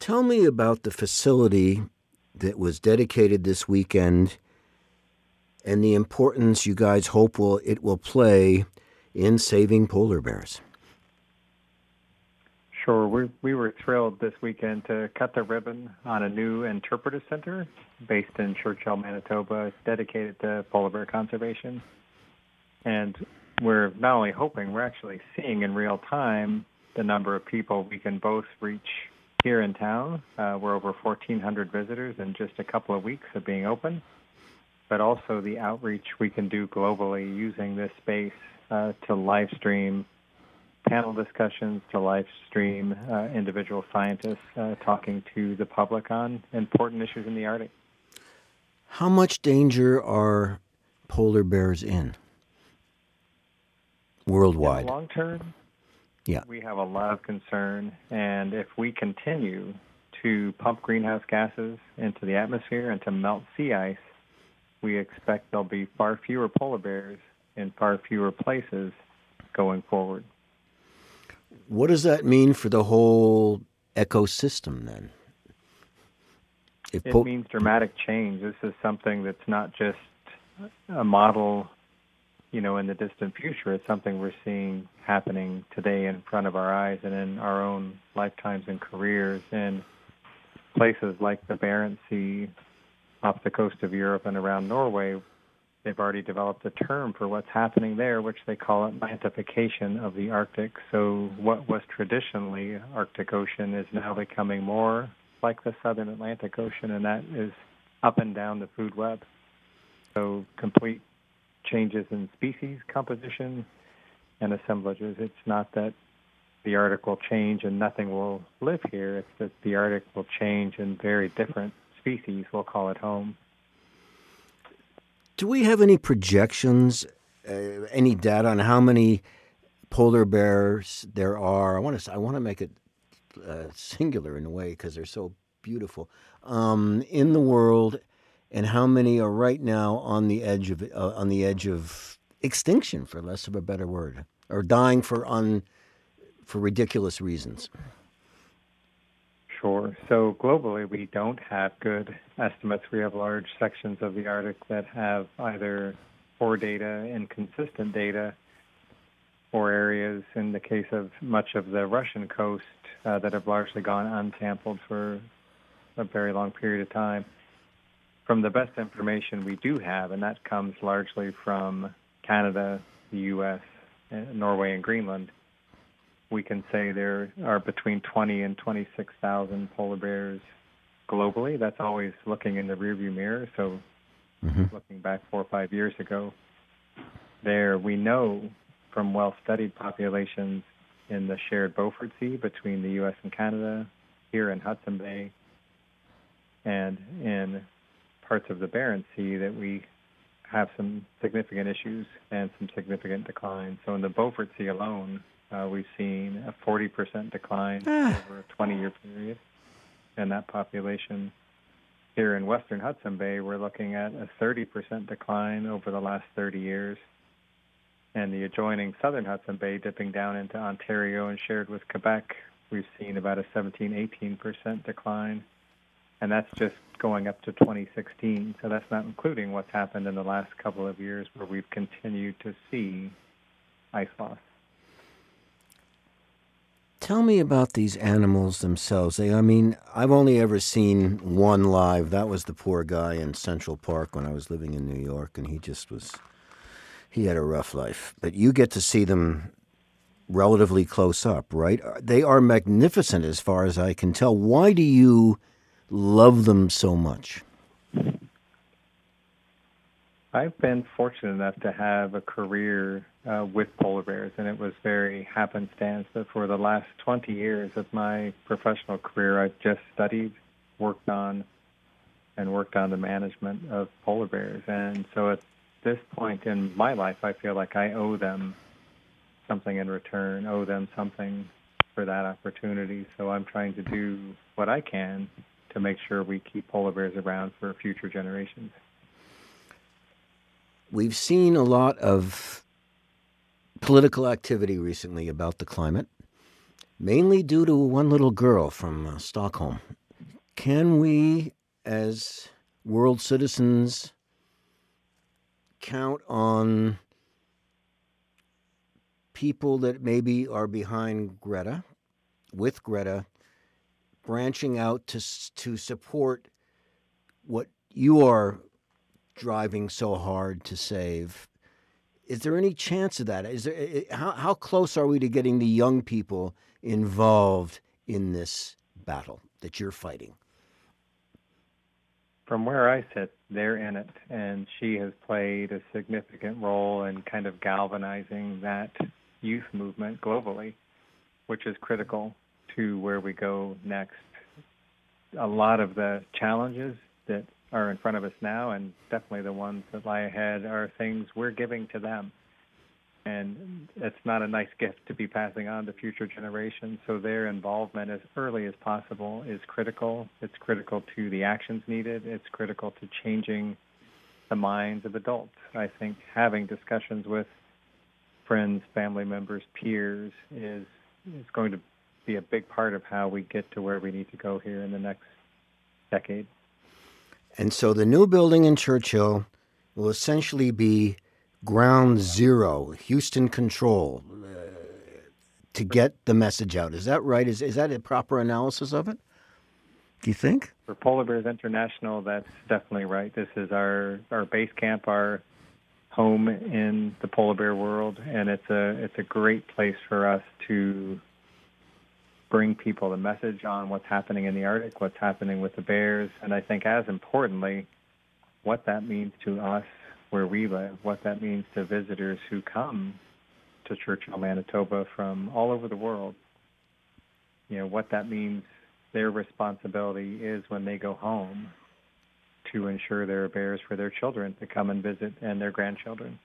Tell me about the facility that was dedicated this weekend and the importance you guys hope will it will play in saving polar bears. Sure. We, we were thrilled this weekend to cut the ribbon on a new interpretive center based in Churchill, Manitoba. Dedicated to polar bear conservation. And we're not only hoping, we're actually seeing in real time the number of people we can both reach here in town. Uh, we're over 1,400 visitors in just a couple of weeks of being open, but also the outreach we can do globally using this space uh, to live stream panel discussions, to live stream uh, individual scientists uh, talking to the public on important issues in the Arctic. How much danger are polar bears in worldwide? Long term, yeah. we have a lot of concern, and if we continue to pump greenhouse gases into the atmosphere and to melt sea ice, we expect there'll be far fewer polar bears in far fewer places going forward. What does that mean for the whole ecosystem then? It means dramatic change. This is something that's not just a model, you know, in the distant future. It's something we're seeing happening today in front of our eyes and in our own lifetimes and careers in places like the Barents Sea off the coast of Europe and around Norway, they've already developed a term for what's happening there, which they call Atlantification of the Arctic. So what was traditionally Arctic Ocean is now becoming more like the Southern Atlantic Ocean, and that is up and down the food web. So complete changes in species composition and assemblages. It's not that the Arctic will change and nothing will live here. It's that the Arctic will change and very different species will call it home. Do we have any projections, uh, any data on how many polar bears there are? I want to I want to make it uh, singular in a way because they're so beautiful um, in the world, and how many are right now on the edge of uh, on the edge of extinction, for less of a better word, or dying for un for ridiculous reasons. Sure. So globally, we don't have good estimates. We have large sections of the Arctic that have either poor data, inconsistent data, or areas, in the case of much of the Russian coast, uh, that have largely gone unsampled for a very long period of time. From the best information we do have, and that comes largely from Canada, the U.S., Norway, and Greenland, we can say there are between 20 and 26,000 polar bears globally. That's always looking in the rearview mirror. So, mm-hmm. looking back four or five years ago, there we know from well studied populations in the shared Beaufort Sea between the U.S. and Canada, here in Hudson Bay, and in parts of the Barents Sea that we have some significant issues and some significant decline. So in the Beaufort Sea alone, uh, we've seen a 40% decline ah. over a 20 year period in that population. Here in western Hudson Bay, we're looking at a 30% decline over the last 30 years. And the adjoining southern Hudson Bay, dipping down into Ontario and shared with Quebec, we've seen about a 17, 18% decline. And that's just going up to 2016. So that's not including what's happened in the last couple of years where we've continued to see ice loss. Tell me about these animals themselves. They, I mean, I've only ever seen one live. That was the poor guy in Central Park when I was living in New York, and he just was, he had a rough life. But you get to see them relatively close up, right? They are magnificent as far as I can tell. Why do you love them so much? I've been fortunate enough to have a career uh, with polar bears, and it was very happenstance that for the last 20 years of my professional career, I've just studied, worked on, and worked on the management of polar bears. And so at this point in my life, I feel like I owe them something in return, owe them something for that opportunity. So I'm trying to do what I can to make sure we keep polar bears around for future generations. We've seen a lot of political activity recently about the climate. mainly due to one little girl from uh, Stockholm. Can we, as world citizens, count on people that maybe are behind Greta, with Greta, branching out to to support what you are driving so hard to save. Is there any chance of that? Is there how how close are we to getting the young people involved in this battle that you're fighting? From where I sit, they're in it, and she has played a significant role in kind of galvanizing that youth movement globally, which is critical to where we go next. A lot of the challenges that are in front of us now, and definitely the ones that lie ahead, are things we're giving to them. And it's not a nice gift to be passing on to future generations. So their involvement as early as possible is critical. It's critical to the actions needed. It's critical to changing the minds of adults. I think having discussions with friends, family members, peers is is going to be a big part of how we get to where we need to go here in the next decade. And so the new building in Churchill will essentially be ground zero, Houston control, uh, to get the message out. Is that right? Is, is that a proper analysis of it? Do you think? For Polar Bears International, that's definitely right. This is our, our base camp, our home in the polar bear world, and it's a it's a great place for us to bring people the message on what's happening in the Arctic, what's happening with the bears, and I think as importantly, what that means to us where we live, what that means to visitors who come to Churchill, Manitoba from all over the world. You know, what that means their responsibility is when they go home to ensure there are bears for their children to come and visit and their grandchildren.